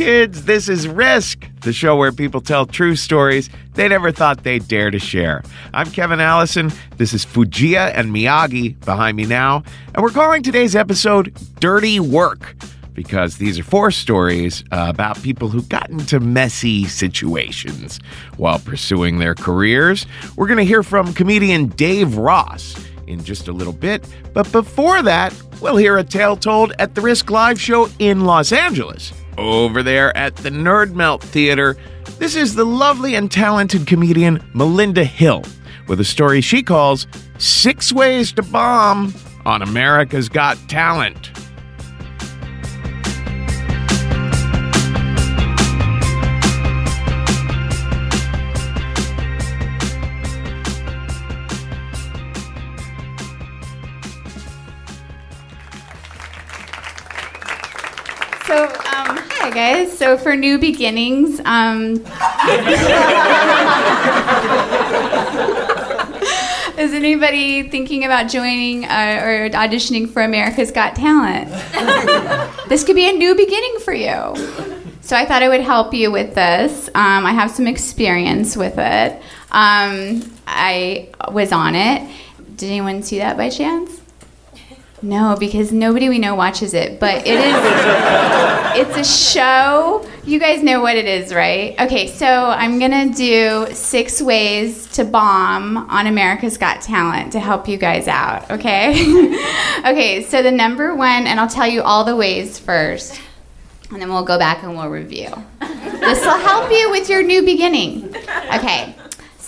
Kids. This is Risk, the show where people tell true stories they never thought they'd dare to share. I'm Kevin Allison. This is Fujiya and Miyagi behind me now. And we're calling today's episode Dirty Work because these are four stories uh, about people who got into messy situations while pursuing their careers. We're going to hear from comedian Dave Ross in just a little bit. But before that, we'll hear a tale told at the Risk Live show in Los Angeles. Over there at the Nerd Melt Theater, this is the lovely and talented comedian Melinda Hill with a story she calls Six Ways to Bomb on America's Got Talent. So, hi guys. So, for new beginnings, um, is anybody thinking about joining uh, or auditioning for America's Got Talent? this could be a new beginning for you. So, I thought I would help you with this. Um, I have some experience with it. Um, I was on it. Did anyone see that by chance? No, because nobody we know watches it. But it is. it's a show. You guys know what it is, right? Okay, so I'm gonna do six ways to bomb on America's Got Talent to help you guys out. Okay. okay. So the number one, and I'll tell you all the ways first, and then we'll go back and we'll review. this will help you with your new beginning. Okay.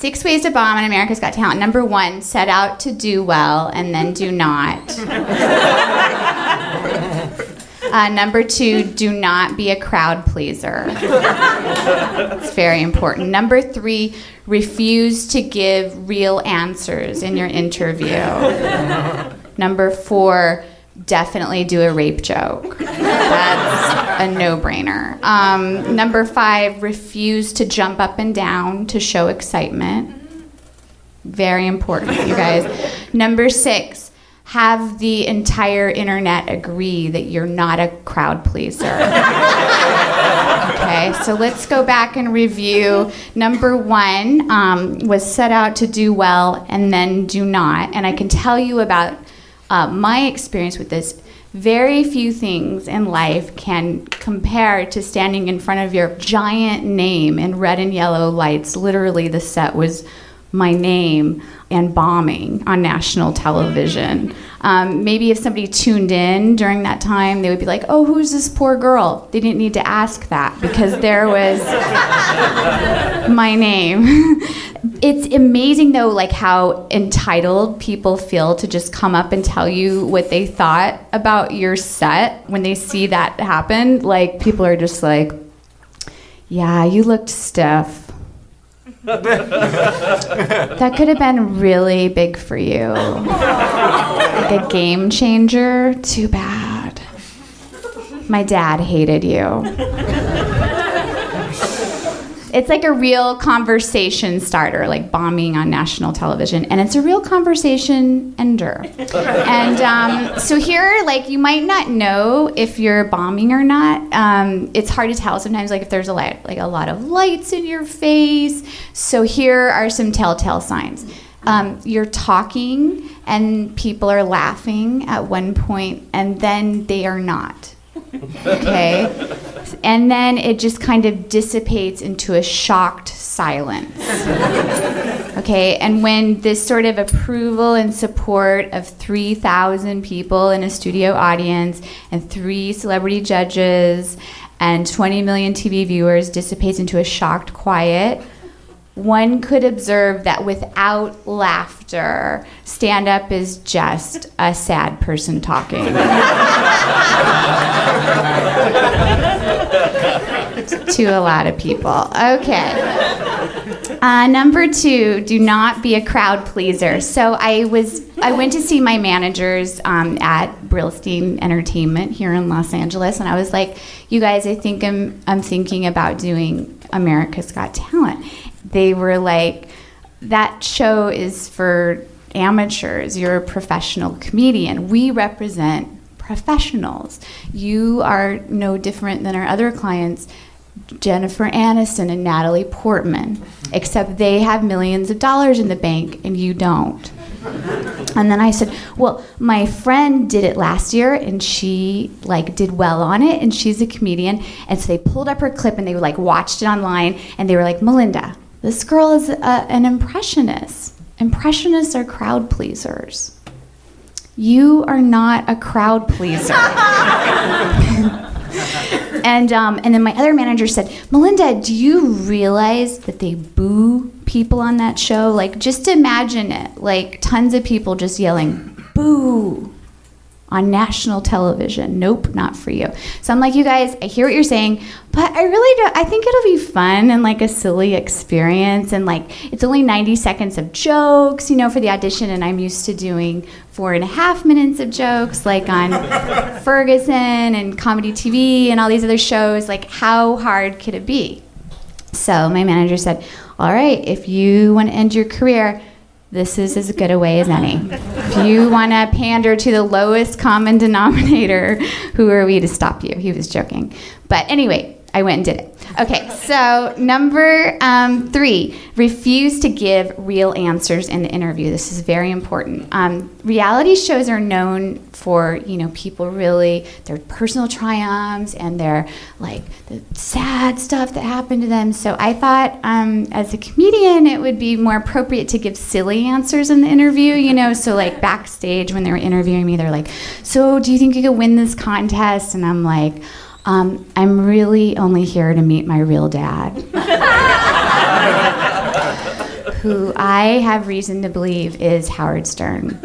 Six ways to bomb on America's Got Talent. Number one, set out to do well and then do not. Uh, number two, do not be a crowd pleaser. it's very important. Number three, refuse to give real answers in your interview. Number four, definitely do a rape joke. That's a no brainer. Um, number five, refuse to jump up and down to show excitement. Very important, you guys. Number six, have the entire internet agree that you're not a crowd pleaser. okay, so let's go back and review. Number one um, was set out to do well and then do not. And I can tell you about uh, my experience with this. Very few things in life can compare to standing in front of your giant name in red and yellow lights. Literally, the set was my name and bombing on national television. Um, maybe if somebody tuned in during that time, they would be like, oh, who's this poor girl? They didn't need to ask that because there was my name. it's amazing though, like how entitled people feel to just come up and tell you what they thought about your set when they see that happen. Like people are just like, yeah, you looked stiff that could have been really big for you. Like a game changer. Too bad. My dad hated you. It's like a real conversation starter, like bombing on national television, and it's a real conversation ender. and um, so here, like you might not know if you're bombing or not. Um, it's hard to tell sometimes, like if there's a light, like a lot of lights in your face. So here are some telltale signs. Um, you're talking and people are laughing at one point, and then they are not. Okay? And then it just kind of dissipates into a shocked silence. Okay, and when this sort of approval and support of 3,000 people in a studio audience and three celebrity judges and 20 million TV viewers dissipates into a shocked quiet, one could observe that without laughter, stand up is just a sad person talking. to a lot of people. Okay. Uh, number two, do not be a crowd pleaser. So I was I went to see my managers um, at Brillstein Entertainment here in Los Angeles, and I was like, "You guys, I think I'm I'm thinking about doing America's Got Talent." They were like, that show is for amateurs. You're a professional comedian. We represent professionals. You are no different than our other clients, Jennifer Aniston and Natalie Portman, except they have millions of dollars in the bank and you don't. And then I said, "Well, my friend did it last year and she like did well on it and she's a comedian." And so they pulled up her clip and they like watched it online and they were like, "Melinda, this girl is a, an impressionist. Impressionists are crowd pleasers. You are not a crowd pleaser. and um, and then my other manager said, Melinda, do you realize that they boo people on that show? Like, just imagine it, like tons of people just yelling, boo on national television. Nope, not for you. So I'm like, you guys, I hear what you're saying, but I really don't. I think it'll be fun and like a silly experience. And like, it's only 90 seconds of jokes, you know, for the audition. And I'm used to doing four and a half minutes of jokes, like on Ferguson and Comedy TV and all these other shows. Like, how hard could it be? So my manager said, all right, if you want to end your career, this is as good a way as any. if you want to pander to the lowest common denominator, who are we to stop you? He was joking. But anyway, I went and did it. Okay, so number um, three, refuse to give real answers in the interview. This is very important. Um, reality shows are known for, you know, people really, their personal triumphs and their, like, the sad stuff that happened to them. So I thought, um, as a comedian, it would be more appropriate to give silly answers in the interview, you know, so like backstage when they were interviewing me, they're like, so do you think you could win this contest? And I'm like, um, I'm really only here to meet my real dad. who I have reason to believe is Howard Stern.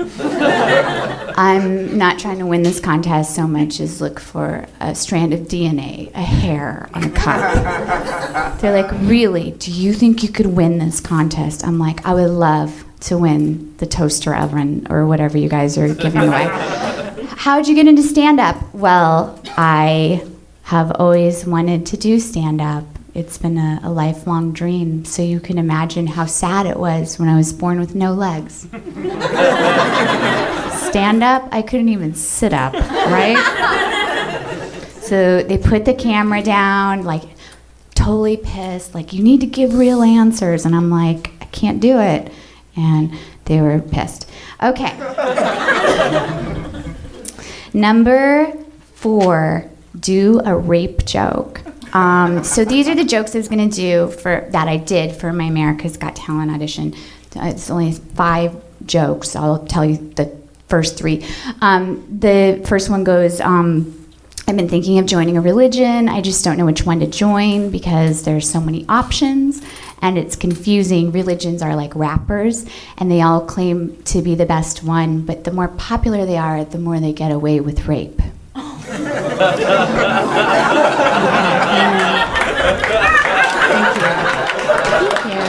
I'm not trying to win this contest so much as look for a strand of DNA, a hair on a cup. They're like, Really? Do you think you could win this contest? I'm like, I would love to win the toaster oven or whatever you guys are giving away. How'd you get into stand up? Well, I have always wanted to do stand up. It's been a, a, lifelong dream, so you can imagine how sad it was when I was born with no legs. stand up, I couldn't even sit up, right? so they put the camera down, like totally pissed, like, you need to give real answers. And I'm like, I can't do it. And they were pissed. Okay. Number four do a rape joke. Um, so these are the jokes I was going to do for that I did for my America's Got Talent audition. It's only five jokes. I'll tell you the first three. Um, the first one goes. Um, I've been thinking of joining a religion. I just don't know which one to join because there's so many options and it's confusing. Religions are like rappers and they all claim to be the best one, but the more popular they are, the more they get away with rape. Thank you. Thank you.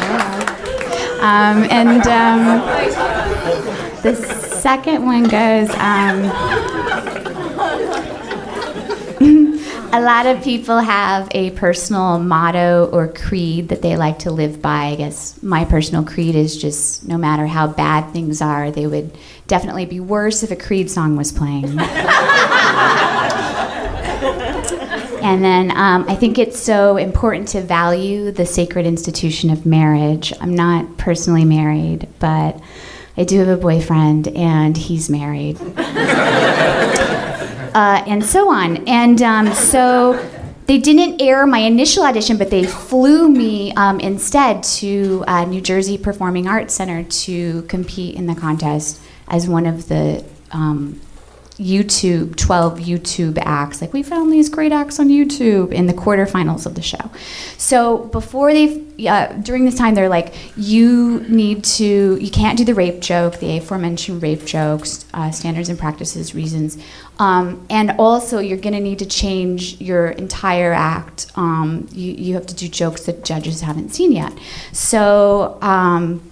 Um, and um, the second one goes. Um, a lot of people have a personal motto or creed that they like to live by. I guess my personal creed is just no matter how bad things are, they would definitely be worse if a Creed song was playing. And then um, I think it's so important to value the sacred institution of marriage. I'm not personally married, but I do have a boyfriend, and he's married. uh, and so on. And um, so they didn't air my initial audition, but they flew me um, instead to uh, New Jersey Performing Arts Center to compete in the contest as one of the um, YouTube, 12 YouTube acts. Like, we found these great acts on YouTube in the quarterfinals of the show. So, before they, uh, during this time, they're like, you need to, you can't do the rape joke, the aforementioned rape jokes, uh, standards and practices, reasons. Um, and also, you're going to need to change your entire act. Um, you, you have to do jokes that judges haven't seen yet. So, um,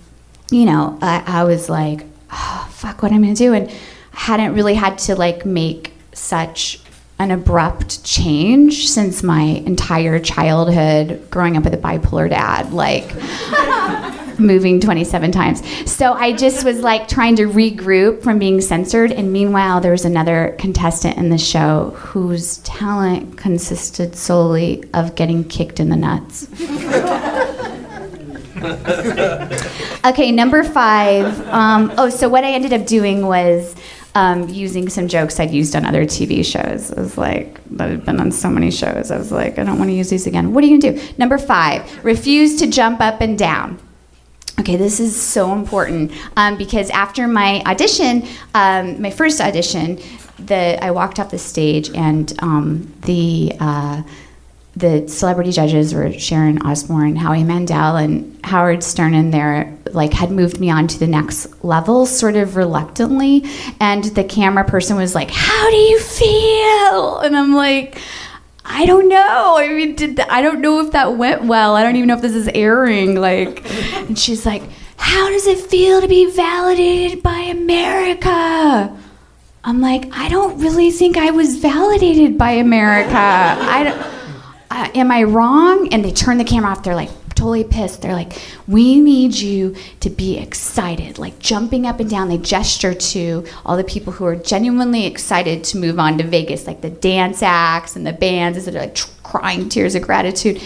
you know, I, I was like, oh, fuck, what am I going to do? And hadn't really had to like make such an abrupt change since my entire childhood growing up with a bipolar dad like moving 27 times. So i just was like trying to regroup from being censored. And meanwhile there was another contestant in the show whose talent consisted solely of getting kicked in the nuts. Okay number five. Um, oh so what i ended up doing was um, using some jokes I'd used on other TV shows. I was like, that had been on so many shows. I was like, I don't want to use these again. What are you gonna do? Number five, refuse to jump up and down. Okay, this is so important um, because after my audition, um, my first audition, the I walked off the stage and um, the uh, the celebrity judges were Sharon Osbourne, Howie Mandel, and Howard Stern, and there like had moved me on to the next level, sort of reluctantly. And the camera person was like, "How do you feel?" And I'm like. I don't know. I mean, did the, I don't know if that went well. I don't even know if this is airing. Like, and she's like, "How does it feel to be validated by America?" I'm like, I don't really think I was validated by America. I don't, uh, am I wrong? And they turn the camera off. They're like totally pissed. They're like, we need you to be excited, like jumping up and down. They gesture to all the people who are genuinely excited to move on to Vegas, like the dance acts and the bands that are like crying tears of gratitude.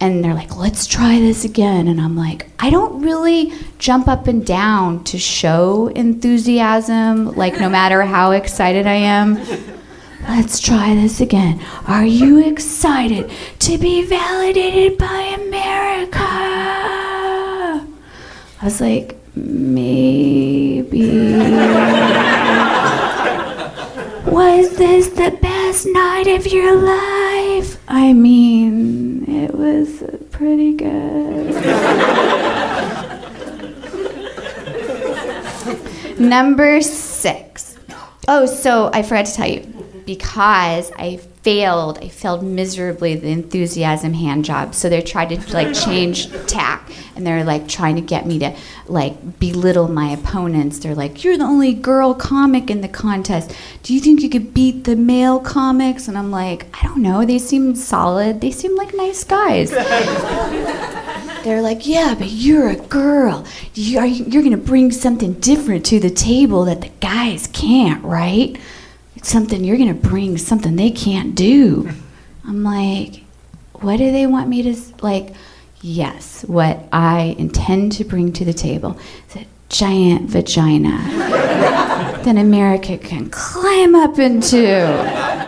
And they're like, let's try this again. And I'm like, I don't really jump up and down to show enthusiasm, like no matter how excited I am. Let's try this again. Are you excited to be validated by America? I was like, maybe. Was this the best night of your life? I mean, it was pretty good. Number six. Oh, so I forgot to tell you because I failed. I failed miserably the enthusiasm hand job. So they tried to like change tack, and they're like trying to get me to like belittle my opponents. They're like, "You're the only girl comic in the contest. Do you think you could beat the male comics?" And I'm like, "I don't know. They seem solid. They seem like nice guys." they're like, yeah, but you're a girl. You are, you're going to bring something different to the table that the guys can't, right? Something you're going to bring something they can't do. I'm like, what do they want me to like? Yes, what I intend to bring to the table is a giant vagina that America can climb up into.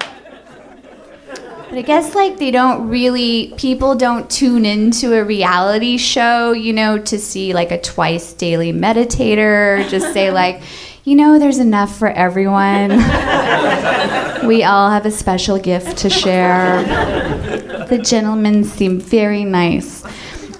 But I guess like they don't really people don't tune into a reality show, you know, to see like a twice daily meditator just say like, you know, there's enough for everyone. we all have a special gift to share. The gentlemen seem very nice.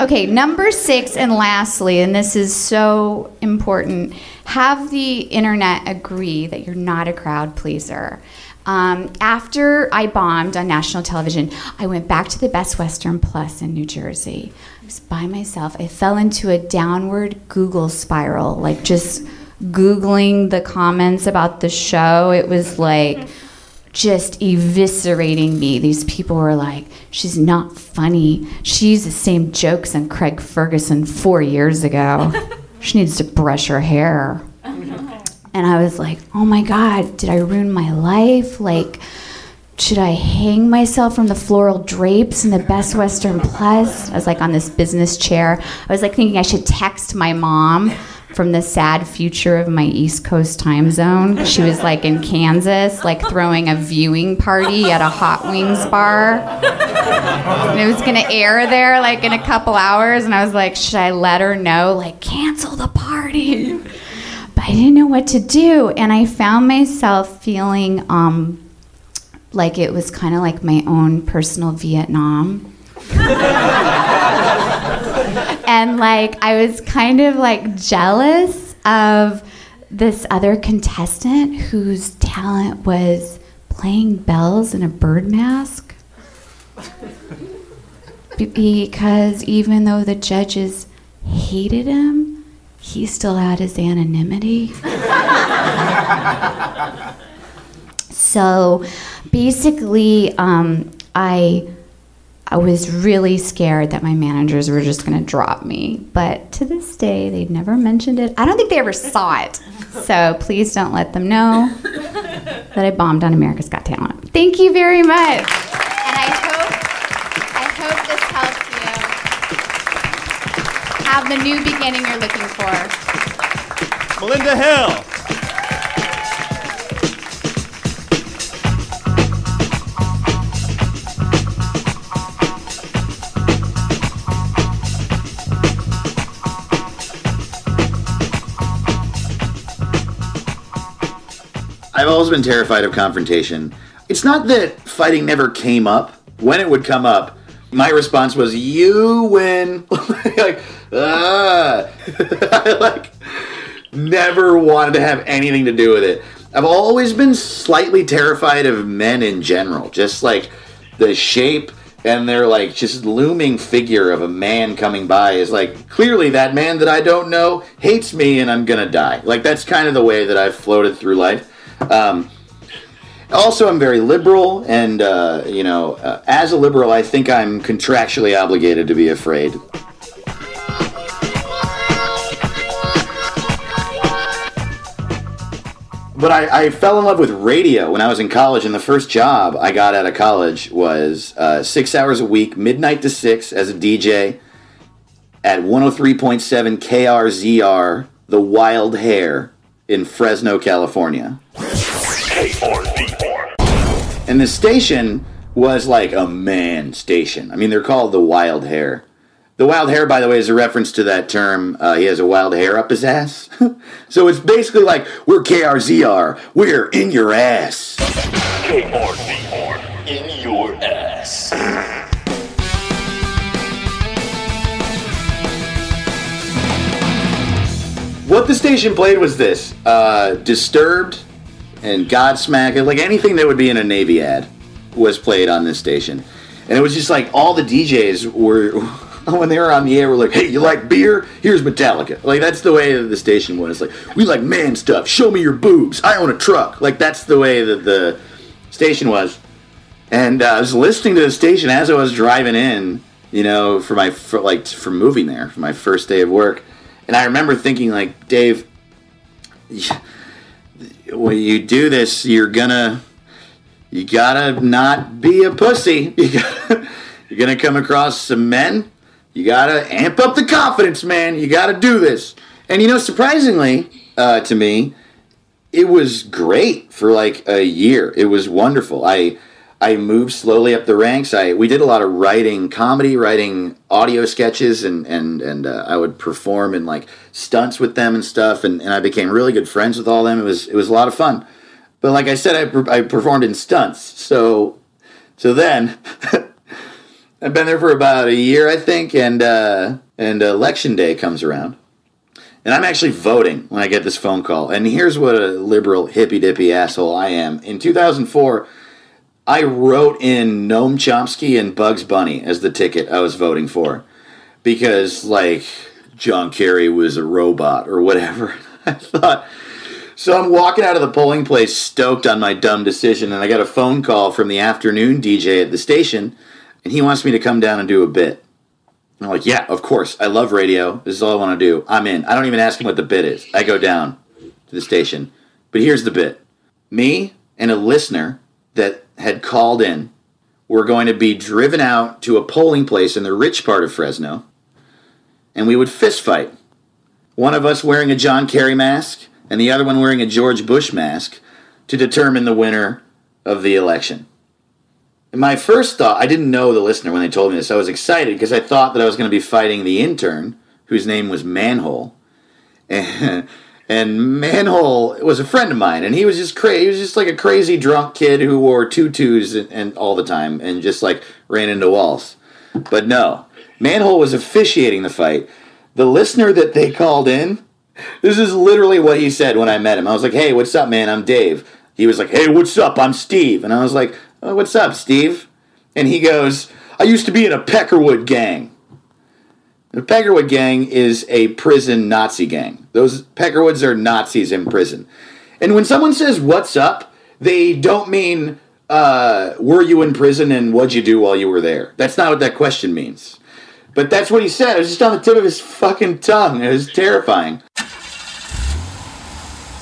Okay, number six, and lastly, and this is so important have the internet agree that you're not a crowd pleaser. Um, after I bombed on national television, I went back to the Best Western Plus in New Jersey. I was by myself. I fell into a downward Google spiral, like just Googling the comments about the show. It was like just eviscerating me. These people were like, she's not funny. She used the same jokes on Craig Ferguson four years ago. she needs to brush her hair. And I was like, oh my God, did I ruin my life? Like, should I hang myself from the floral drapes in the Best Western Plus? I was like on this business chair. I was like thinking I should text my mom from the sad future of my East Coast time zone. She was like in Kansas, like throwing a viewing party at a hot wings bar. And it was gonna air there like in a couple hours. And I was like, should I let her know, like, cancel the party? But I didn't know what to do. And I found myself feeling um, like it was kind of like my own personal Vietnam. And like I was kind of like jealous of this other contestant whose talent was playing bells in a bird mask. because even though the judges hated him, he still had his anonymity. so basically, um, I I was really scared that my managers were just going to drop me. But to this day, they've never mentioned it. I don't think they ever saw it. So please don't let them know that I bombed on America's Got Talent. Thank you very much. And I hope I hope this helps you have the new beginning you're looking for. Melinda Hill. I've always been terrified of confrontation. It's not that fighting never came up. When it would come up, my response was, "You win." like, ah, I like never wanted to have anything to do with it. I've always been slightly terrified of men in general, just like the shape and their like just looming figure of a man coming by is like clearly that man that I don't know hates me and I'm gonna die. Like that's kind of the way that I've floated through life. Um, also, I'm very liberal, and uh, you know, uh, as a liberal, I think I'm contractually obligated to be afraid. But I, I, fell in love with radio when I was in college, and the first job I got out of college was uh, six hours a week, midnight to six, as a DJ at 103.7 KRZR, The Wild Hair in Fresno, California. And the station was like a man station. I mean, they're called the Wild Hair. The wild hair, by the way, is a reference to that term. Uh, he has a wild hair up his ass. so it's basically like we're KRZR. We're in your ass. KRZR in your ass. What the station played was this: uh, Disturbed and Godsmack, like anything that would be in a Navy ad, was played on this station. And it was just like all the DJs were. when they were on the air, were like, "Hey, you like beer? Here's Metallica." Like that's the way that the station was. Like we like man stuff. Show me your boobs. I own a truck. Like that's the way that the station was. And uh, I was listening to the station as I was driving in, you know, for my for like for moving there for my first day of work. And I remember thinking, like, Dave, when you do this, you're gonna, you gotta not be a pussy. You gotta, you're gonna come across some men. You gotta amp up the confidence, man. You gotta do this. And you know, surprisingly uh, to me, it was great for like a year. It was wonderful. I I moved slowly up the ranks. I we did a lot of writing, comedy, writing audio sketches, and and and uh, I would perform in like stunts with them and stuff. And, and I became really good friends with all them. It was it was a lot of fun. But like I said, I, I performed in stunts. So so then I've been there for about a year, I think, and uh, and election day comes around. And I'm actually voting when I get this phone call. And here's what a liberal hippy dippy asshole I am. In 2004, I wrote in Noam Chomsky and Bugs Bunny as the ticket I was voting for because, like, John Kerry was a robot or whatever. I thought. So I'm walking out of the polling place stoked on my dumb decision, and I got a phone call from the afternoon DJ at the station, and he wants me to come down and do a bit. I'm like, yeah, of course. I love radio. This is all I want to do. I'm in. I don't even ask him what the bit is. I go down to the station. But here's the bit me and a listener that had called in we were going to be driven out to a polling place in the rich part of Fresno, and we would fist fight. One of us wearing a John Kerry mask, and the other one wearing a George Bush mask to determine the winner of the election. And my first thought, I didn't know the listener when they told me this. I was excited because I thought that I was going to be fighting the intern, whose name was Manhole. And, and Manhole was a friend of mine, and he was just crazy. He was just like a crazy drunk kid who wore tutus and, and all the time and just like ran into walls. But no, Manhole was officiating the fight. The listener that they called in, this is literally what he said when I met him. I was like, "Hey, what's up, man? I'm Dave." He was like, "Hey, what's up? I'm Steve." And I was like, oh, "What's up, Steve?" And he goes, "I used to be in a Peckerwood gang." The Peckerwood gang is a prison Nazi gang. Those Peckerwoods are Nazis in prison. And when someone says, What's up? they don't mean, uh, Were you in prison and what'd you do while you were there? That's not what that question means. But that's what he said. It was just on the tip of his fucking tongue. It was terrifying.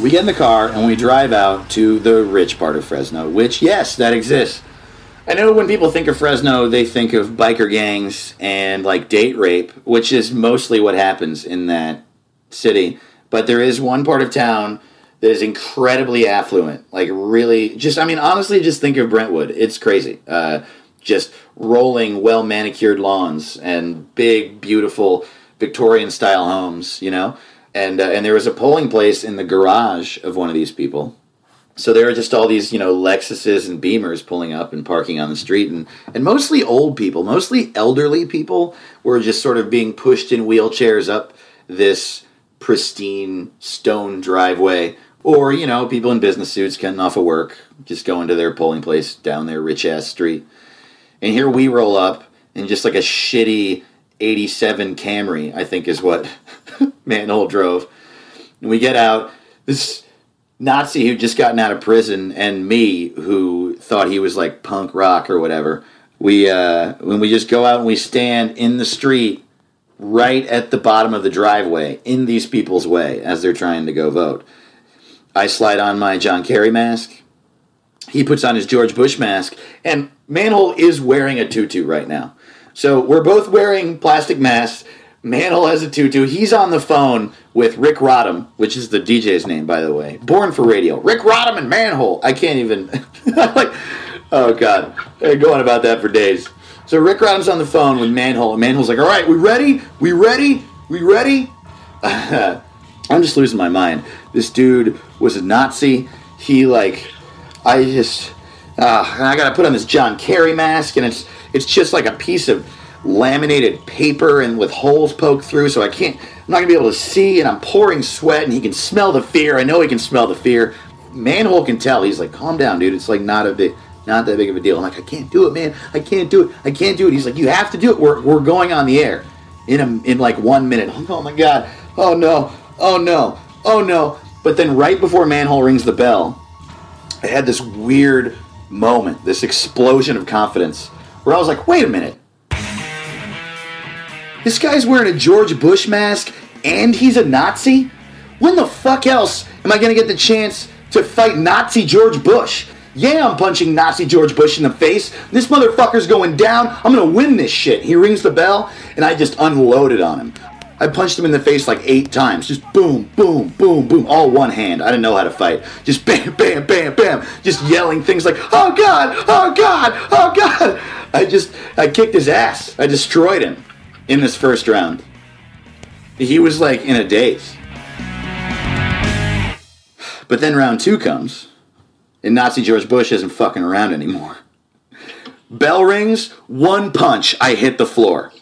We get in the car and we drive out to the rich part of Fresno, which, yes, that exists. I know when people think of Fresno, they think of biker gangs and like date rape, which is mostly what happens in that city. But there is one part of town that is incredibly affluent. Like, really, just, I mean, honestly, just think of Brentwood. It's crazy. Uh, just rolling, well manicured lawns and big, beautiful Victorian style homes, you know? And, uh, and there was a polling place in the garage of one of these people so there are just all these, you know, Lexuses and Beamers pulling up and parking on the street, and and mostly old people, mostly elderly people, were just sort of being pushed in wheelchairs up this pristine stone driveway, or you know, people in business suits getting off of work, just going to their polling place down their rich ass street. And here we roll up in just like a shitty '87 Camry, I think is what Manhole drove. And we get out. This Nazi who just gotten out of prison and me who thought he was like punk rock or whatever. We uh, when we just go out and we stand in the street right at the bottom of the driveway in these people's way as they're trying to go vote. I slide on my John Kerry mask. He puts on his George Bush mask and Manhole is wearing a tutu right now. So we're both wearing plastic masks Manhole has a tutu. He's on the phone with Rick Rodham, which is the DJ's name, by the way. Born for radio. Rick Rodham and Manhole. I can't even. like, oh god, they're going about that for days. So Rick Rodham's on the phone with Manhole, and Manhole's like, "All right, we ready? We ready? We ready?" I'm just losing my mind. This dude was a Nazi. He like, I just, uh, I gotta put on this John Kerry mask, and it's it's just like a piece of laminated paper and with holes poked through, so I can't. I'm not gonna be able to see, and I'm pouring sweat, and he can smell the fear. I know he can smell the fear. Manhole can tell. He's like, "Calm down, dude. It's like not a big, not that big of a deal." I'm like, "I can't do it, man. I can't do it. I can't do it." He's like, "You have to do it. We're we're going on the air in a in like one minute." I'm, oh my god. Oh no. Oh no. Oh no. But then right before Manhole rings the bell, I had this weird moment, this explosion of confidence, where I was like, "Wait a minute." This guy's wearing a George Bush mask and he's a Nazi? When the fuck else am I gonna get the chance to fight Nazi George Bush? Yeah, I'm punching Nazi George Bush in the face. This motherfucker's going down. I'm gonna win this shit. He rings the bell and I just unloaded on him. I punched him in the face like eight times. Just boom, boom, boom, boom. All one hand. I didn't know how to fight. Just bam, bam, bam, bam. Just yelling things like, oh God, oh God, oh God. I just, I kicked his ass. I destroyed him in this first round. He was like in a daze. But then round two comes, and Nazi George Bush isn't fucking around anymore. Bell rings, one punch, I hit the floor.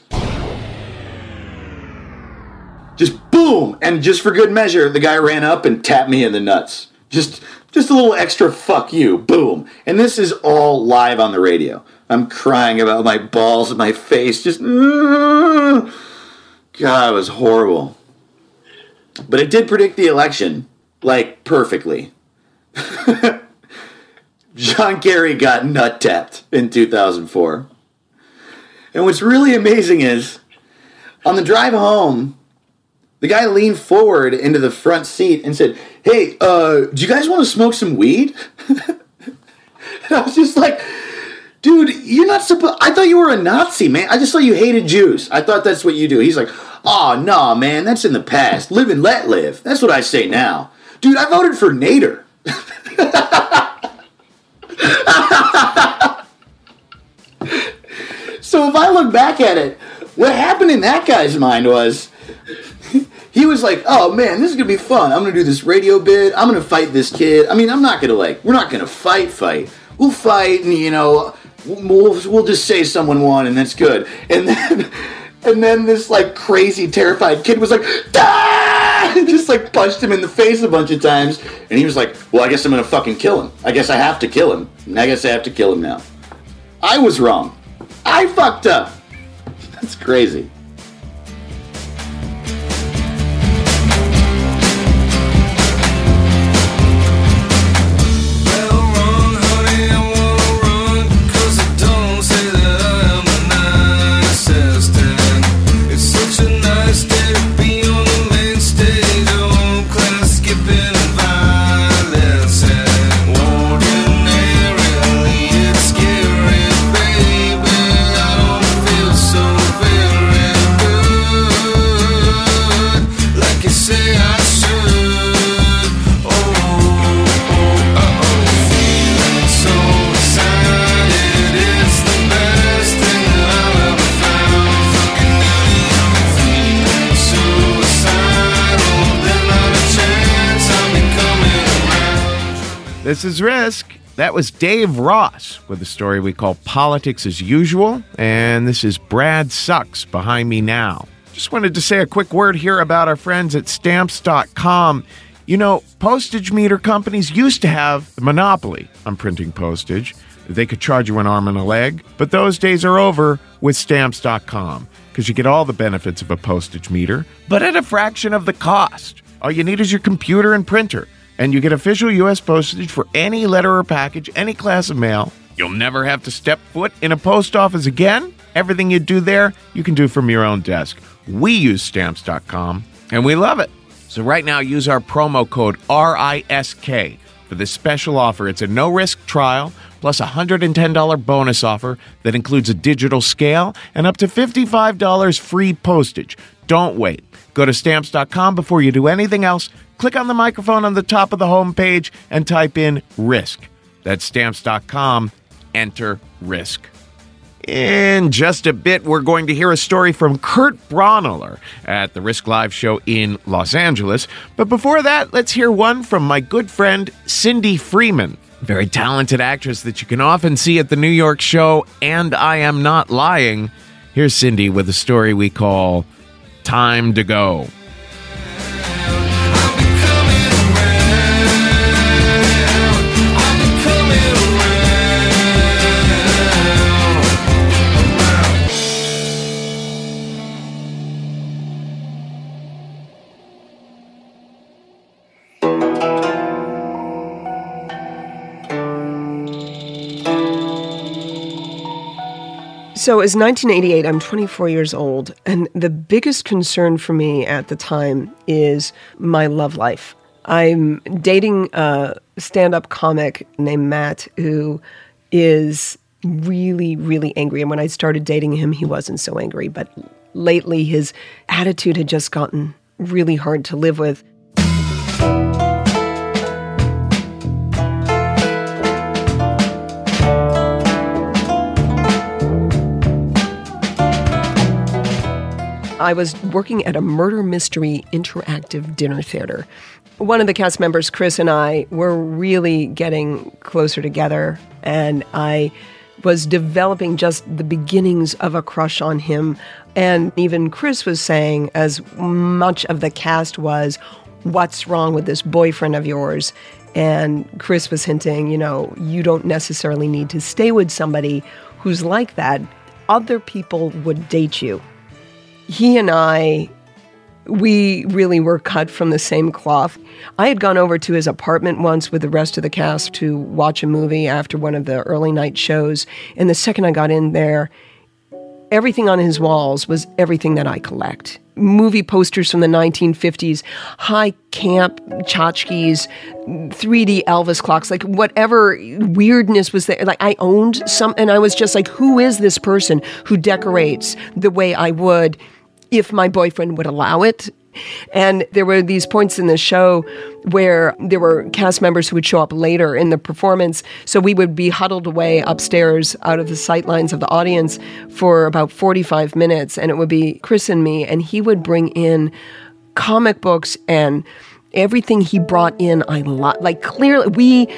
Just boom! And just for good measure, the guy ran up and tapped me in the nuts. Just just a little extra fuck you, boom. And this is all live on the radio. I'm crying about my balls and my face, just God, it was horrible. But it did predict the election, like perfectly. John Kerry got nut tapped in 2004. And what's really amazing is on the drive home, the guy leaned forward into the front seat and said, Hey, uh, do you guys want to smoke some weed? and I was just like, Dude, you're not supposed. I thought you were a Nazi, man. I just thought you hated Jews. I thought that's what you do. He's like, Oh, no, man, that's in the past. Live and let live. That's what I say now. Dude, I voted for Nader. so if I look back at it, what happened in that guy's mind was he was like, "Oh man, this is gonna be fun. I'm gonna do this radio bit. I'm gonna fight this kid. I mean, I'm not gonna like, we're not gonna fight, fight. We'll fight, and you know, we'll we'll just say someone won, and that's good. And then." And then this like crazy, terrified kid was like, ah! just like punched him in the face a bunch of times. And he was like, well, I guess I'm gonna fucking kill him. I guess I have to kill him. And I guess I have to kill him now. I was wrong. I fucked up. That's crazy. This is Risk. That was Dave Ross with a story we call Politics as Usual. And this is Brad Sucks behind me now. Just wanted to say a quick word here about our friends at Stamps.com. You know, postage meter companies used to have the monopoly on printing postage. They could charge you an arm and a leg, but those days are over with Stamps.com because you get all the benefits of a postage meter, but at a fraction of the cost. All you need is your computer and printer and you get official U.S. postage for any letter or package, any class of mail. You'll never have to step foot in a post office again. Everything you do there, you can do from your own desk. We use stamps.com and we love it. So, right now, use our promo code RISK for this special offer. It's a no risk trial plus a $110 bonus offer that includes a digital scale and up to $55 free postage. Don't wait. Go to stamps.com before you do anything else. Click on the microphone on the top of the homepage and type in risk. That's stamps.com. Enter risk. In just a bit, we're going to hear a story from Kurt Braunohler at the Risk Live show in Los Angeles. But before that, let's hear one from my good friend Cindy Freeman, very talented actress that you can often see at the New York show And I Am Not Lying. Here's Cindy with a story we call Time to Go. So it's 1988. I'm 24 years old, and the biggest concern for me at the time is my love life. I'm dating a stand-up comic named Matt who is really, really angry. And when I started dating him, he wasn't so angry, but lately his attitude had just gotten really hard to live with. I was working at a murder mystery interactive dinner theater. One of the cast members, Chris, and I were really getting closer together, and I was developing just the beginnings of a crush on him. And even Chris was saying, as much of the cast was, What's wrong with this boyfriend of yours? And Chris was hinting, you know, you don't necessarily need to stay with somebody who's like that. Other people would date you he and I, we really were cut from the same cloth. I had gone over to his apartment once with the rest of the cast to watch a movie after one of the early night shows. And the second I got in there, everything on his walls was everything that I collect. Movie posters from the 1950s, high camp tchotchkes, 3D Elvis clocks, like whatever weirdness was there. Like I owned some, and I was just like, who is this person who decorates the way I would if my boyfriend would allow it? And there were these points in the show where there were cast members who would show up later in the performance. So we would be huddled away upstairs out of the sightlines of the audience for about 45 minutes. And it would be Chris and me, and he would bring in comic books and everything he brought in i lo- like clearly we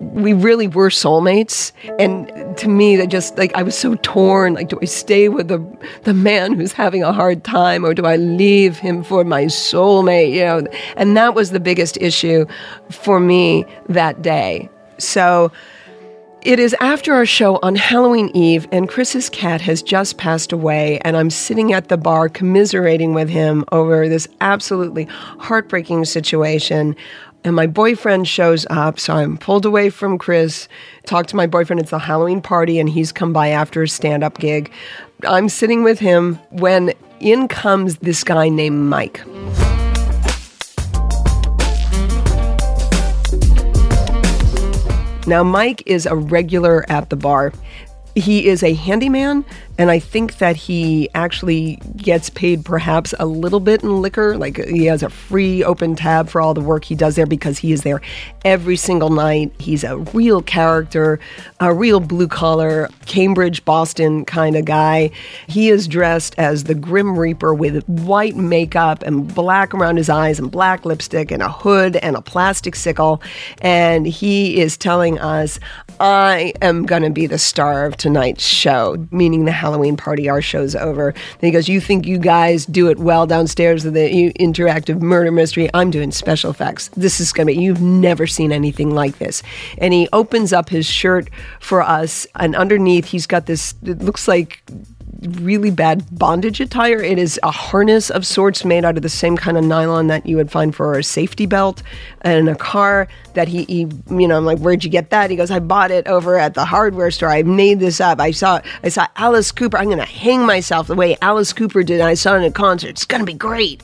we really were soulmates. And to me that just like i was so torn like do i stay with the the man who's having a hard time or do i leave him for my soulmate you know? And that was the biggest issue for me that day. So it is after our show on Halloween Eve, and Chris's cat has just passed away, and I'm sitting at the bar commiserating with him over this absolutely heartbreaking situation. And my boyfriend shows up, so I'm pulled away from Chris. Talk to my boyfriend. It's a Halloween party, and he's come by after a stand up gig. I'm sitting with him when in comes this guy named Mike. Now, Mike is a regular at the bar. He is a handyman, and I think that he actually gets paid perhaps a little bit in liquor. Like he has a free open tab for all the work he does there because he is there every single night. He's a real character, a real blue collar, Cambridge, Boston kind of guy. He is dressed as the Grim Reaper with white makeup and black around his eyes and black lipstick and a hood and a plastic sickle. And he is telling us, I am going to be the star of tonight's show, meaning the Halloween party. Our show's over. Then he goes, You think you guys do it well downstairs with the interactive murder mystery? I'm doing special effects. This is going to be, you've never seen anything like this. And he opens up his shirt for us, and underneath, he's got this, it looks like really bad bondage attire. It is a harness of sorts made out of the same kind of nylon that you would find for a safety belt and a car that he, he you know, I'm like, where'd you get that? He goes, I bought it over at the hardware store. I made this up. I saw I saw Alice Cooper. I'm gonna hang myself the way Alice Cooper did. I saw it in a concert. It's gonna be great.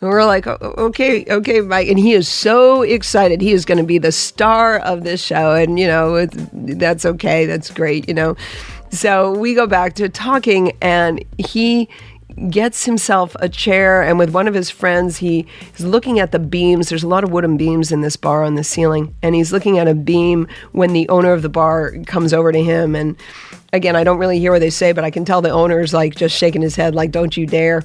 And we're like, okay, okay, Mike. And he is so excited. He is going to be the star of this show. And, you know, that's okay. That's great, you know. So we go back to talking, and he gets himself a chair and with one of his friends he is looking at the beams. There's a lot of wooden beams in this bar on the ceiling and he's looking at a beam when the owner of the bar comes over to him. And again i don't really hear what they say but i can tell the owner's like just shaking his head like don't you dare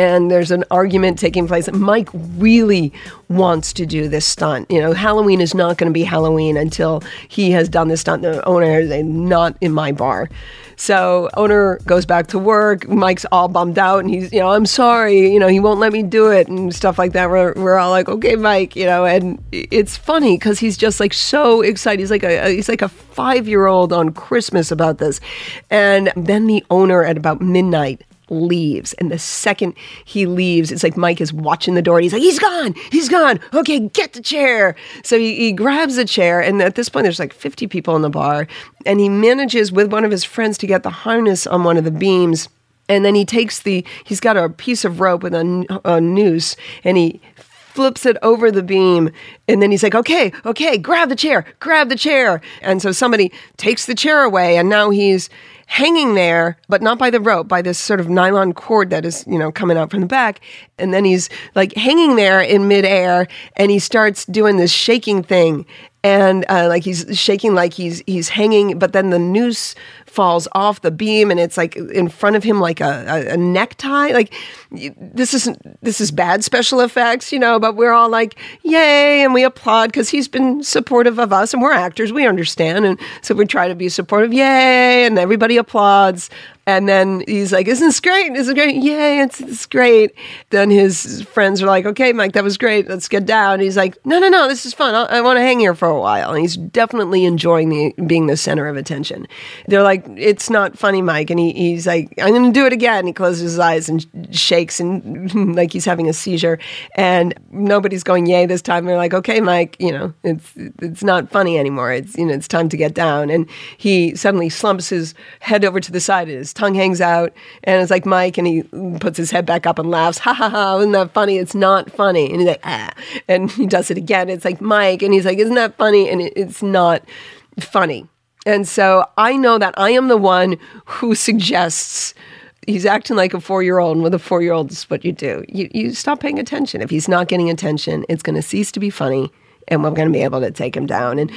and there's an argument taking place. Mike really wants to do this stunt. You know, Halloween is not going to be Halloween until he has done this stunt. The owner is not in my bar. So owner goes back to work. Mike's all bummed out, and he's, you know, I'm sorry. You know, he won't let me do it and stuff like that. We're, we're all like, okay, Mike. You know, and it's funny because he's just like so excited. He's like a he's like a five year old on Christmas about this, and then the owner at about midnight leaves. And the second he leaves, it's like Mike is watching the door. He's like, he's gone, he's gone. Okay, get the chair. So he, he grabs a chair. And at this point, there's like 50 people in the bar. And he manages with one of his friends to get the harness on one of the beams. And then he takes the, he's got a piece of rope with a noose and he flips it over the beam and then he's like okay okay grab the chair grab the chair and so somebody takes the chair away and now he's hanging there, but not by the rope, by this sort of nylon cord that is, you know, coming out from the back. And then he's like hanging there in midair and he starts doing this shaking thing. And uh, like he's shaking like he's he's hanging, but then the noose falls off the beam and it's like in front of him like a, a, a necktie. Like this isn't this is bad special effects, you know, but we're all like, yay, and we applaud because he's been supportive of us and we're actors, we understand. And so we try to be supportive, yay, and everybody applauds. And then he's like, Isn't this great? Isn't great? Yay, it's, it's great. Then his friends are like, Okay, Mike, that was great. Let's get down. he's like, No, no, no, this is fun. I, I want to hang here for a while. And he's definitely enjoying the being the center of attention. They're like, It's not funny, Mike. And he, he's like, I'm going to do it again. He closes his eyes and shakes and like he's having a seizure. And nobody's going, Yay, this time. They're like, Okay, Mike, you know, it's, it's not funny anymore. It's, you know, it's time to get down. And he suddenly slumps his head over to the side and his tongue hangs out and it's like Mike and he puts his head back up and laughs ha ha ha isn't that funny it's not funny and he's like ah and he does it again it's like Mike and he's like isn't that funny and it, it's not funny and so I know that I am the one who suggests he's acting like a four year old, and with a four year old, is what you do. You, you stop paying attention. If he's not getting attention, it's going to cease to be funny, and we're going to be able to take him down. And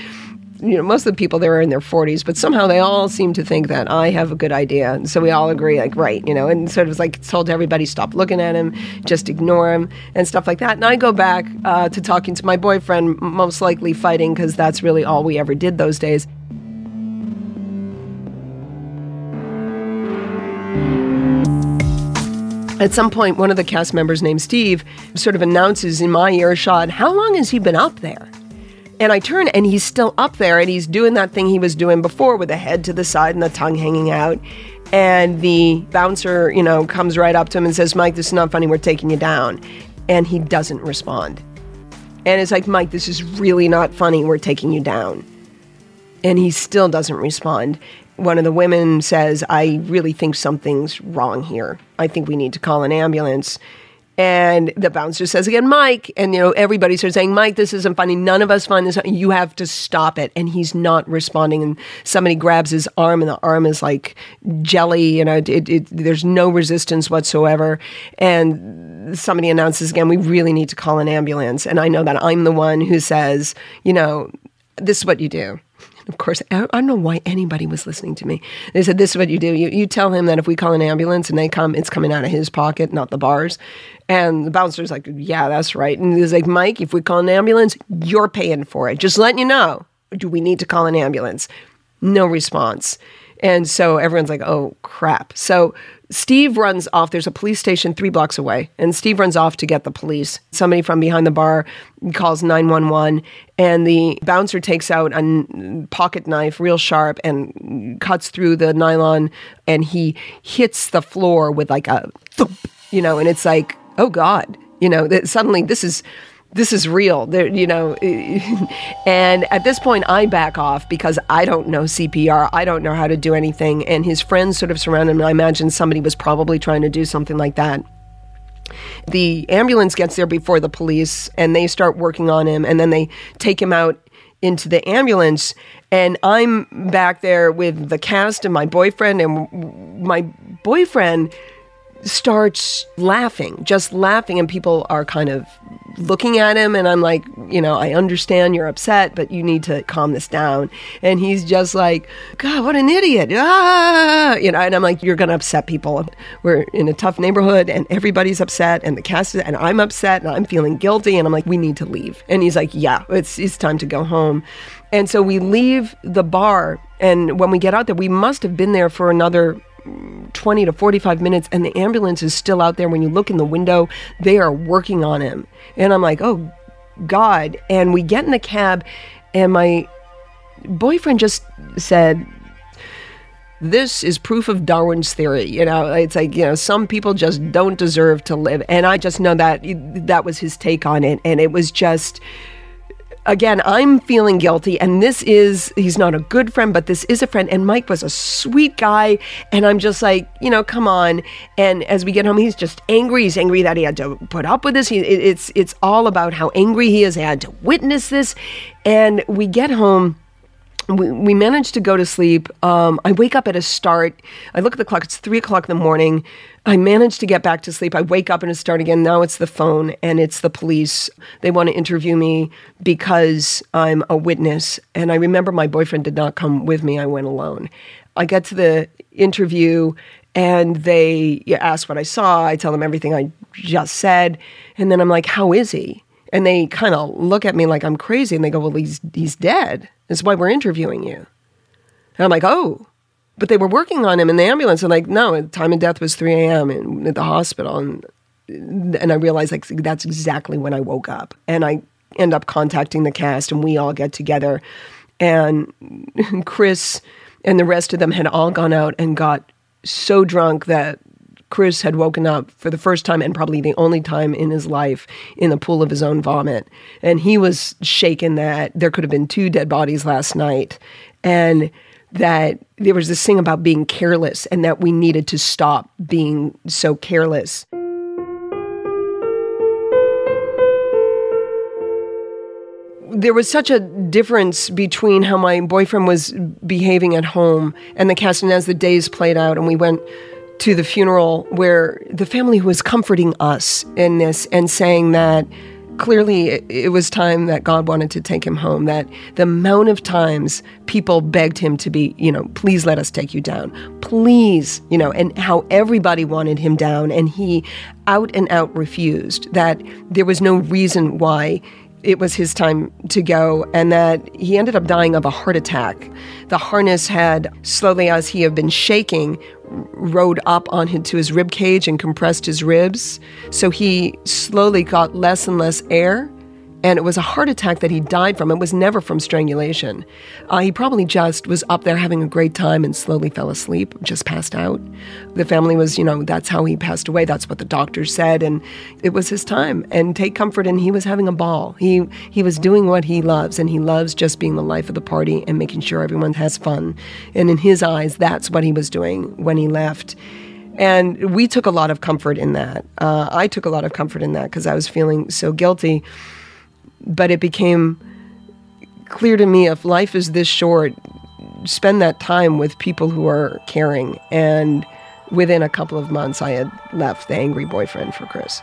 you know, most of the people there are in their 40s, but somehow they all seem to think that I have a good idea. And so we all agree, like, right, you know, and sort of like told everybody, stop looking at him, just ignore him, and stuff like that. And I go back uh, to talking to my boyfriend, most likely fighting, because that's really all we ever did those days. At some point, one of the cast members named Steve sort of announces in my earshot, How long has he been up there? And I turn and he's still up there and he's doing that thing he was doing before with the head to the side and the tongue hanging out. And the bouncer, you know, comes right up to him and says, Mike, this is not funny. We're taking you down. And he doesn't respond. And it's like, Mike, this is really not funny. We're taking you down. And he still doesn't respond. One of the women says, I really think something's wrong here. I think we need to call an ambulance. And the bouncer says again, Mike. And, you know, everybody starts saying, Mike, this isn't funny. None of us find this. You have to stop it. And he's not responding. And somebody grabs his arm, and the arm is like jelly. You know, it, it, there's no resistance whatsoever. And somebody announces again, we really need to call an ambulance. And I know that I'm the one who says, you know, this is what you do. Of course, I don't know why anybody was listening to me. They said, This is what you do. You, you tell him that if we call an ambulance and they come, it's coming out of his pocket, not the bars. And the bouncer's like, Yeah, that's right. And he's like, Mike, if we call an ambulance, you're paying for it. Just letting you know. Do we need to call an ambulance? No response. And so everyone's like, oh crap. So Steve runs off. There's a police station three blocks away, and Steve runs off to get the police. Somebody from behind the bar calls 911, and the bouncer takes out a pocket knife, real sharp, and cuts through the nylon, and he hits the floor with like a thump, you know, and it's like, oh God, you know, that suddenly this is this is real there you know and at this point i back off because i don't know cpr i don't know how to do anything and his friends sort of surround him i imagine somebody was probably trying to do something like that. The ambulance gets there before the police and they start working on him and then they take him out into the ambulance and i'm back there with the cast and my boyfriend and my boyfriend starts laughing, just laughing, and people are kind of looking at him. And I'm like, you know, I understand you're upset, but you need to calm this down. And he's just like, God, what an idiot. Ah, you know, and I'm like, you're going to upset people. We're in a tough neighborhood, and everybody's upset, and the cast, is, and I'm upset, and I'm feeling guilty. And I'm like, we need to leave. And he's like, yeah, it's, it's time to go home. And so we leave the bar. And when we get out there, we must have been there for another 20 to 45 minutes and the ambulance is still out there when you look in the window they are working on him and i'm like oh god and we get in the cab and my boyfriend just said this is proof of Darwin's theory. You know, it's like, you know, some people just don't deserve to live. And I just know that that was his take on it. And it was just, again, I'm feeling guilty, and this is, he's not a good friend, but this is a friend. And Mike was a sweet guy. And I'm just like, you know, come on. And as we get home, he's just angry. He's angry that he had to put up with this. He, it's, it's all about how angry he is. He had to witness this. And we get home. We, we managed to go to sleep. Um, I wake up at a start. I look at the clock. It's three o'clock in the morning. I manage to get back to sleep. I wake up and it start again. Now it's the phone and it's the police. They want to interview me because I'm a witness. And I remember my boyfriend did not come with me. I went alone. I get to the interview and they ask what I saw. I tell them everything I just said. And then I'm like, how is he? And they kind of look at me like I'm crazy and they go, well, he's, he's dead. That's why we're interviewing you. And I'm like, oh. But they were working on him in the ambulance. And like, no, time of death was 3 a.m. at the hospital. And, and I realized like that's exactly when I woke up. And I end up contacting the cast and we all get together. And Chris and the rest of them had all gone out and got so drunk that Chris had woken up for the first time and probably the only time in his life in the pool of his own vomit. And he was shaken that there could have been two dead bodies last night. And that there was this thing about being careless and that we needed to stop being so careless. there was such a difference between how my boyfriend was behaving at home and the cast and as the days played out and we went to the funeral where the family was comforting us in this and saying that clearly it, was time that God wanted to take him home that the amount of times people begged him to be you know please let us take you down. Please you know and how everybody wanted him down. And he out and out refused that there was no reason why it was his time to go, and that he ended up dying of a heart attack. The harness had, slowly as he had been shaking, rode up onto his rib cage and compressed his ribs. So he slowly got less and less air and it was a heart attack that he died from. It was never from strangulation. Uh, he probably just was up there having a great time and slowly fell asleep, just passed out. The family was, you know, that's how he passed away. That's what the doctors said, and it was his time. And take comfort in he was having a ball. He he was doing what he loves, and he loves just being the life of the party and making sure everyone has fun. And in his eyes, that's what he was doing when he left. And we took a lot of comfort in that. Uh, I took a lot of comfort in that because I was feeling so guilty but it became clear to me if life is this short, spend that time with people who are caring. And within a couple of months, I had left the angry boyfriend for Chris.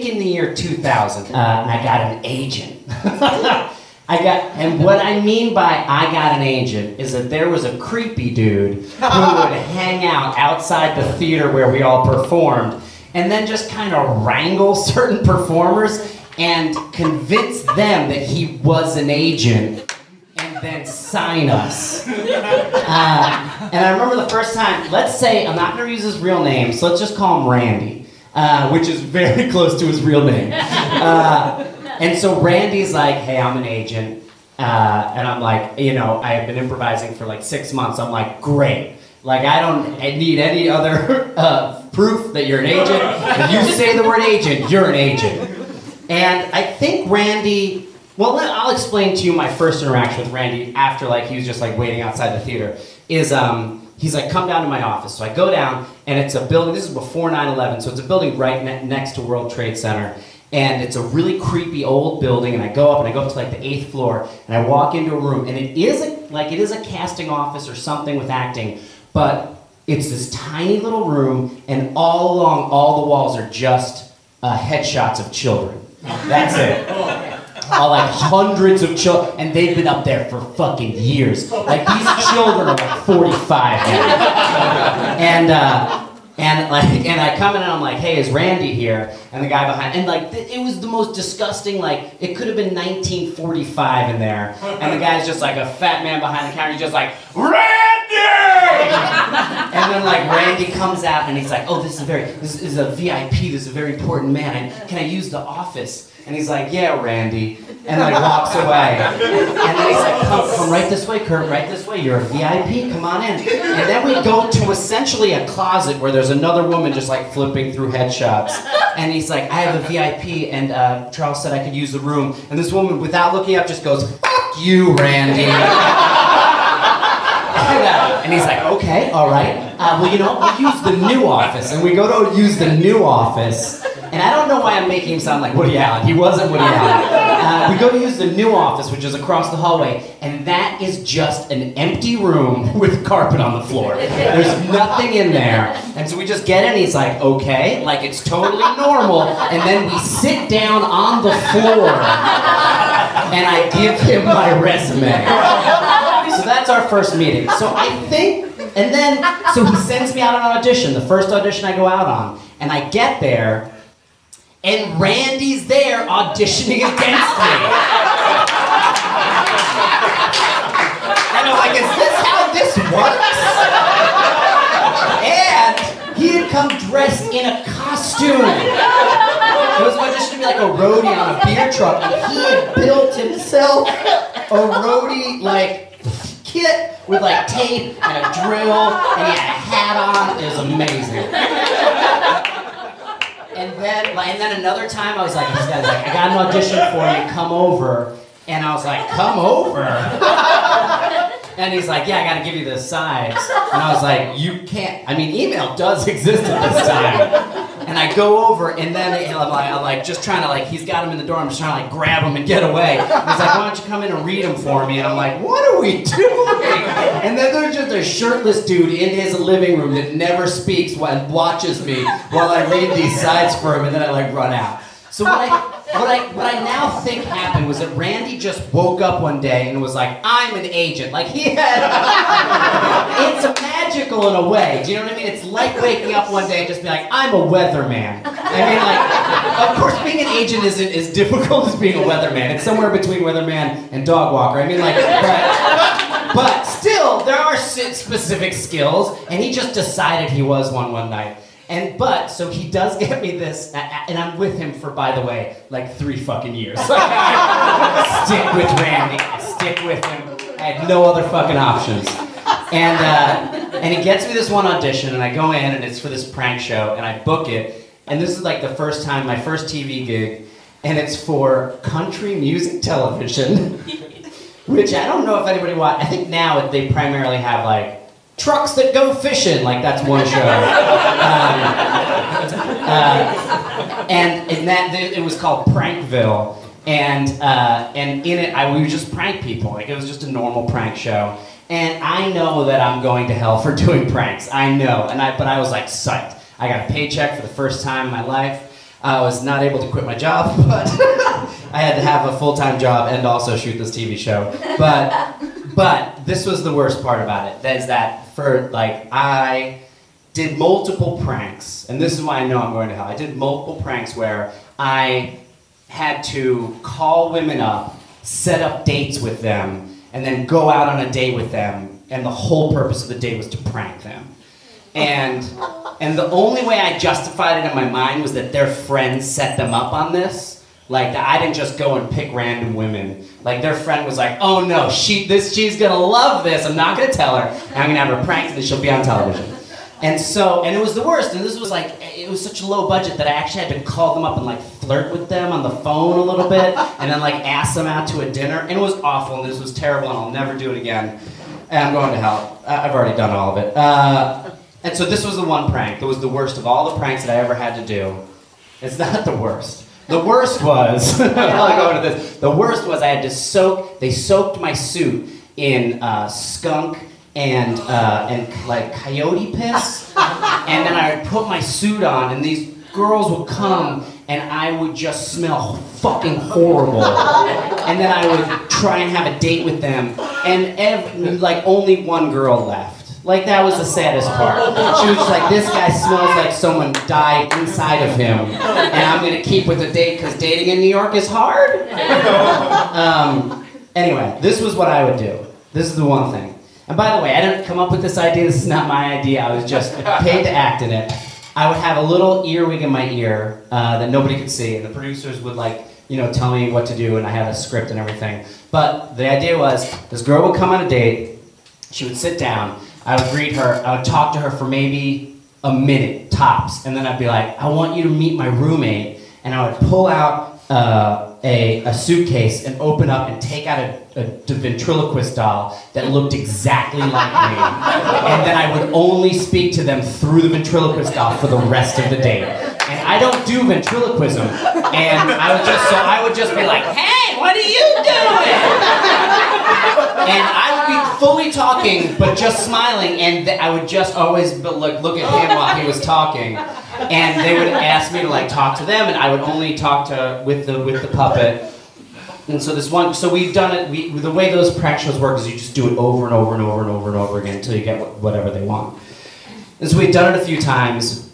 Think in the year 2000, uh, I got an agent. I got, and what I mean by I got an agent is that there was a creepy dude who would hang out outside the theater where we all performed and then just kind of wrangle certain performers and convince them that he was an agent and then sign us. Uh, and I remember the first time, let's say, I'm not going to use his real name, so let's just call him Randy, uh, which is very close to his real name. Uh, and so Randy's like, hey, I'm an agent. Uh, and I'm like, you know, I have been improvising for like six months. I'm like, great. Like, I don't need any other uh, proof that you're an agent. If you say the word agent, you're an agent. And I think Randy, well, I'll explain to you my first interaction with Randy after like he was just like waiting outside the theater. Is um, he's like, come down to my office. So I go down, and it's a building. This is before 9/11, so it's a building right ne- next to World Trade Center. And it's a really creepy old building, and I go up and I go up to like the eighth floor, and I walk into a room, and it is a, like it is a casting office or something with acting, but it's this tiny little room, and all along all the walls are just uh, headshots of children. That's it. All like hundreds of children, and they've been up there for fucking years. Like these children are like 45 now. And uh, And like, and I come in and I'm like, "Hey, is Randy here?" And the guy behind, and like, th- it was the most disgusting. Like, it could have been 1945 in there, and the guy's just like a fat man behind the counter. He's just like, "Randy!" and then like Randy comes out and he's like, "Oh, this is very, this is a VIP. This is a very important man. I, can I use the office?" And he's like, "Yeah, Randy," and like walks away. And then he's like, "Come, come right this way, Kurt. Right this way. You're a VIP. Come on in." And then we go to essentially a closet where there's another woman just like flipping through headshots. And he's like, "I have a VIP," and uh, Charles said I could use the room. And this woman, without looking up, just goes, "Fuck you, Randy." And, he's like, okay, all right. Uh, well, you know, we'll use the new office. And we go to use the new office. And I don't know why I'm making him sound like Woody Allen. He wasn't Woody Allen. Uh, we go to use the new office, which is across the hallway. And that is just an empty room with carpet on the floor. There's nothing in there. And so we just get in. He's like, okay, like it's totally normal. And then we sit down on the floor. And I give him my resume. So that's our first meeting. So I think, and then, so he sends me out on an audition, the first audition I go out on. And I get there, and Randy's there auditioning against me. And I'm like, is this how this works? And he had come dressed in a costume. It was auditioning to be like a roadie on a beer truck, and he had built himself a roadie like kit with like tape and a drill, and he had a hat on. It was amazing. And then, like, and then another time, I was like, this guy's like, I got an audition for you. Come over. And I was like, come over. And he's like, yeah, I gotta give you the sides. And I was like, you can't. I mean, email does exist at this time. And I go over, and then I'm like, I'm like, just trying to like, he's got him in the door. I'm just trying to like grab him and get away. And he's like, why don't you come in and read him for me? And I'm like, what are we doing? And then there's just a shirtless dude in his living room that never speaks and watches me while I read these sides for him, and then I like run out. So what I what I what I now think happened was that Randy just woke up one day and was like, I'm an agent. Like he had it's magical in a way. Do you know what I mean? It's like waking up one day and just be like, I'm a weatherman. I mean like of course being an agent isn't as difficult as being a weatherman. It's somewhere between weatherman and dog walker. I mean like but, but still there are specific skills and he just decided he was one one night. And but so he does get me this, and I'm with him for, by the way, like three fucking years. stick with Randy. Stick with him. I had no other fucking options. And uh, and he gets me this one audition, and I go in, and it's for this prank show, and I book it. And this is like the first time, my first TV gig, and it's for country music television, which I don't know if anybody watch. I think now they primarily have like trucks that go fishing, like that's one show. Um, uh, and in that it was called Prankville, and uh, and in it I we would just prank people, like it was just a normal prank show. And I know that I'm going to hell for doing pranks. I know, and I but I was like psyched. I got a paycheck for the first time in my life. I was not able to quit my job, but I had to have a full-time job and also shoot this TV show. But but this was the worst part about it. That is that for like I did multiple pranks, and this is why I know I'm going to hell. I did multiple pranks where I had to call women up, set up dates with them, and then go out on a date with them, and the whole purpose of the date was to prank them. And and the only way I justified it in my mind was that their friends set them up on this. Like I didn't just go and pick random women. Like their friend was like, "Oh no, she this she's gonna love this. I'm not gonna tell her. I'm gonna have her pranked, and she'll be on television." And so, and it was the worst. And this was like, it was such a low budget that I actually had to call them up and like flirt with them on the phone a little bit, and then like ask them out to a dinner. And it was awful. And this was terrible. And I'll never do it again. And I'm going to hell. I've already done all of it. Uh, and so this was the one prank that was the worst of all the pranks that I ever had to do. It's not the worst. The worst was, I'll go into this. The worst was I had to soak, they soaked my suit in uh, skunk and, uh, and like coyote piss. and then I would put my suit on and these girls would come and I would just smell fucking horrible. And then I would try and have a date with them and ev- like only one girl left. Like that was the saddest part. She was like, this guy smells like someone died inside of him, and I'm gonna keep with the date because dating in New York is hard. Um, anyway, this was what I would do. This is the one thing. And by the way, I didn't come up with this idea. This is not my idea. I was just paid to act in it. I would have a little earwig in my ear uh, that nobody could see, and the producers would like, you know, tell me what to do, and I had a script and everything. But the idea was, this girl would come on a date. She would sit down. I would greet her. I would talk to her for maybe a minute tops, and then I'd be like, "I want you to meet my roommate," and I would pull out uh, a, a suitcase and open up and take out a, a, ventriloquist doll that looked exactly like me, and then I would only speak to them through the ventriloquist doll for the rest of the date. I don't do ventriloquism, and I would just so I would just be like, "Hey, what are you doing?" and I would be fully talking, but just smiling, and th- I would just always look, look at him while he was talking, and they would ask me to like talk to them, and I would only talk to with the with the puppet. And so this one, so we've done it. We, the way those prank shows work is you just do it over and over and over and over and over again until you get whatever they want. And so we've done it a few times,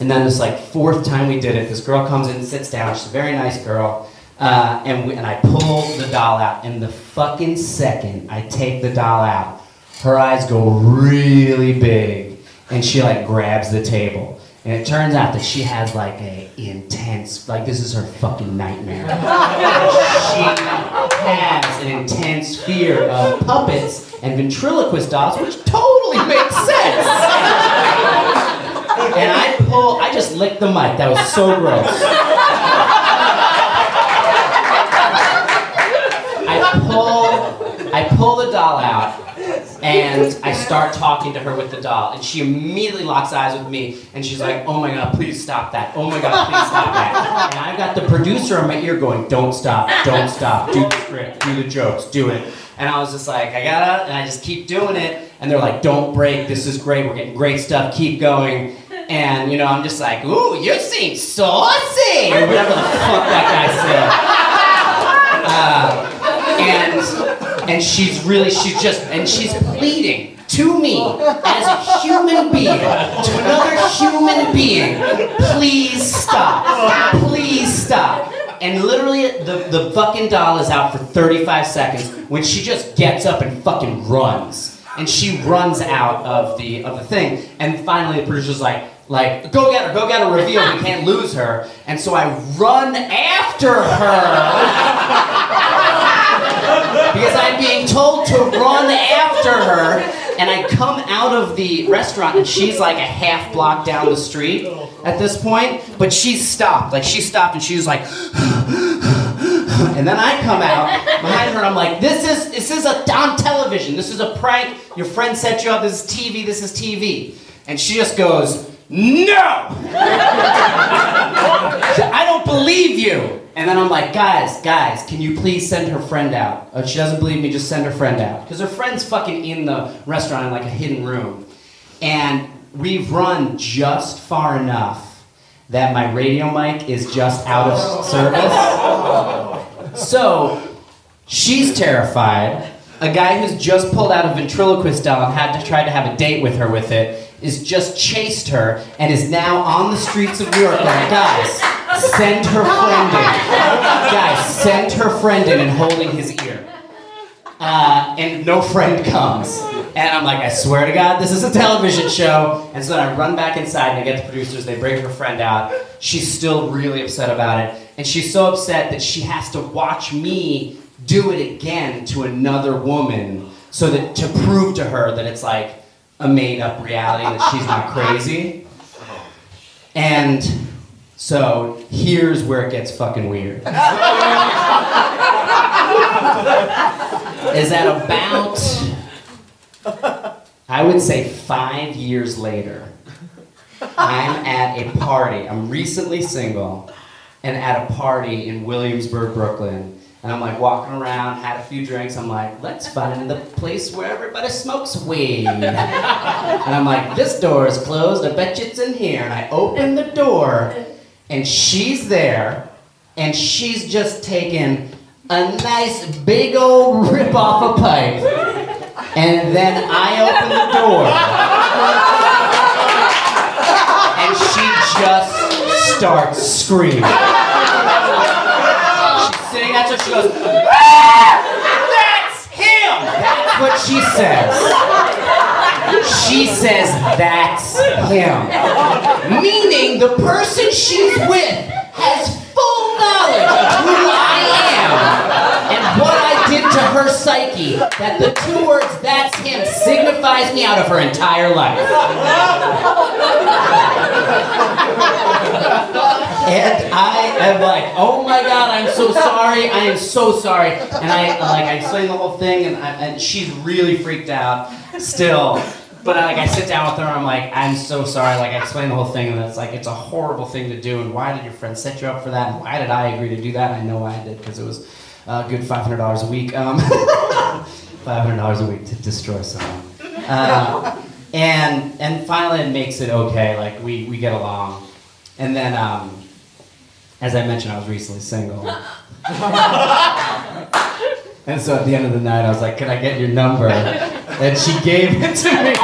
and then this like fourth time we did it, this girl comes in, and sits down. She's a very nice girl, uh, and we, and I pull the doll out. And the fucking second I take the doll out, her eyes go really big, and she like grabs the table. And it turns out that she has like a intense, like this is her fucking nightmare. she has an intense fear of puppets and ventriloquist dolls, which totally makes sense. And I pull, I just licked the mic. That was so gross. I pull, I pull the doll out, and I start talking to her with the doll, and she immediately locks eyes with me, and she's like, "Oh my god, please stop that! Oh my god, please stop that!" And I've got the producer on my ear going, "Don't stop! Don't stop! Do the script, do the jokes, do it." And I was just like, "I gotta," and I just keep doing it, and they're like, "Don't break! This is great! We're getting great stuff! Keep going!" And you know, I'm just like, "Ooh, you seem saucy," or whatever the fuck that guy said. Uh, and and she's really she's just and she's pleading to me as a human being to another human being please stop. Please stop. And literally the, the fucking doll is out for 35 seconds when she just gets up and fucking runs. And she runs out of the of the thing. And finally the producer's like like go get her go get her reveal we can't lose her and so i run after her because I'm being told to run after her, and I come out of the restaurant, and she's like a half block down the street at this point, but she's stopped. Like she stopped, and she's like, and then I come out behind her, and I'm like, this is this is a on television. This is a prank. Your friend set you up. This is TV. This is TV. And she just goes, no. I don't believe you. And then I'm like, guys, guys, can you please send her friend out? Uh, she doesn't believe me, just send her friend out. Because her friend's fucking in the restaurant in like a hidden room. And we've run just far enough that my radio mic is just out of service. So she's terrified. A guy who's just pulled out a ventriloquist doll and had to try to have a date with her with it is just chased her and is now on the streets of New York guys, send her friend in. Guys, send her friend in and holding his ear. Uh, and no friend comes. And I'm like, I swear to God, this is a television show. And so then I run back inside and I get the producers, they bring her friend out. She's still really upset about it. And she's so upset that she has to watch me do it again to another woman so that to prove to her that it's like a made up reality that she's not crazy. Oh. And so here's where it gets fucking weird. Is that about, I would say five years later, I'm at a party. I'm recently single and at a party in Williamsburg, Brooklyn. And I'm like walking around, had a few drinks. I'm like, let's find the place where everybody smokes weed. and I'm like, this door is closed. I bet you it's in here. And I open the door, and she's there, and she's just taking a nice big old rip off a pipe. And then I open the door. And she just starts screaming. She's sitting at her, she goes, "Ah! That's him! That's what she says. She says, That's him. Meaning the person she's with has full knowledge of who I to her psyche. That the two words, That's him, signifies me out of her entire life. And I am like, oh my god, I'm so sorry. I am so sorry. And I like I explain the whole thing, and, I, and she's really freaked out still. But I, like I sit down with her, and I'm like, I'm so sorry. Like I explain the whole thing, and it's like it's a horrible thing to do. And why did your friend set you up for that? And why did I agree to do that? I know I did because it was a good five hundred dollars a week. Um, five hundred dollars a week to destroy someone. Uh, and and finally, it makes it okay. Like we we get along, and then. Um, as I mentioned, I was recently single. and so at the end of the night, I was like, Can I get your number? And she gave it to me.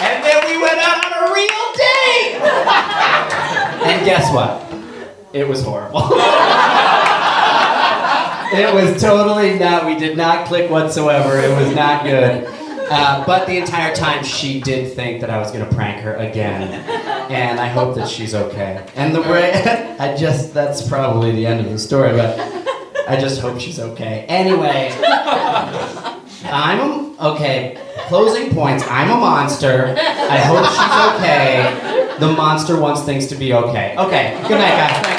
And then we went out on a real date! And guess what? It was horrible. it was totally not, we did not click whatsoever. It was not good. Uh, but the entire time, she did think that I was to prank her again. And I hope that she's okay. And the way, I just, that's probably the end of the story, but I just hope she's okay. Anyway, I'm, okay, closing points. I'm a monster. I hope she's okay. The monster wants things to be okay. Okay, good night, guys.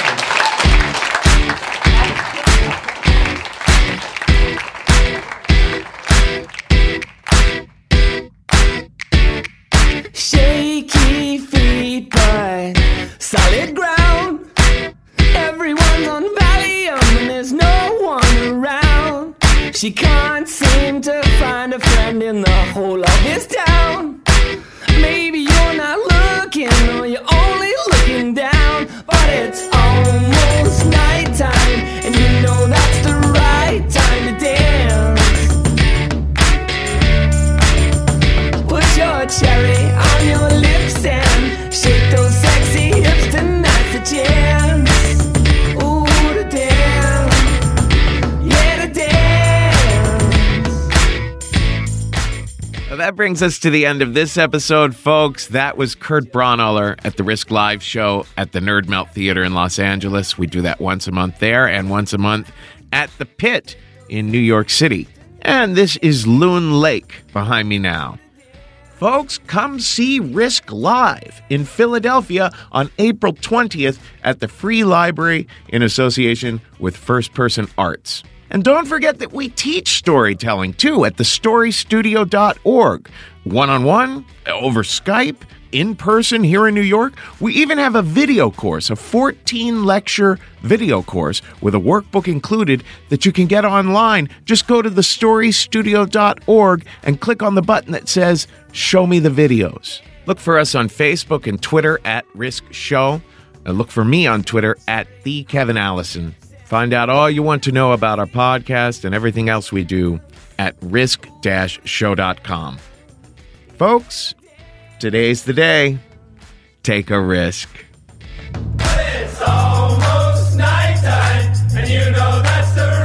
She can't seem to find a friend in the whole that brings us to the end of this episode, folks. That was Kurt Braunohler at the Risk Live show at the Nerd Melt Theater in Los Angeles. We do that once a month there and once a month at the Pit in New York City. And this is Loon Lake behind me now. Folks, come see Risk Live in Philadelphia on April 20th at the Free Library in association with First Person Arts. And don't forget that we teach storytelling too at thestorystudio.org. One on one, over Skype, in person here in New York. We even have a video course, a 14 lecture video course with a workbook included that you can get online. Just go to thestorystudio.org and click on the button that says Show Me the Videos. Look for us on Facebook and Twitter at Risk Show. And look for me on Twitter at The Kevin Allison. Find out all you want to know about our podcast and everything else we do at risk show.com. Folks, today's the day. Take a risk. It's almost nighttime, and you know that's the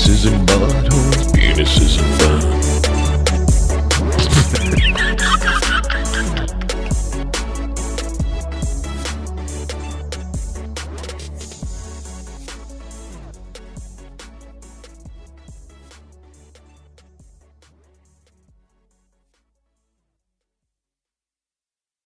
penises and buttholes, penises and butt.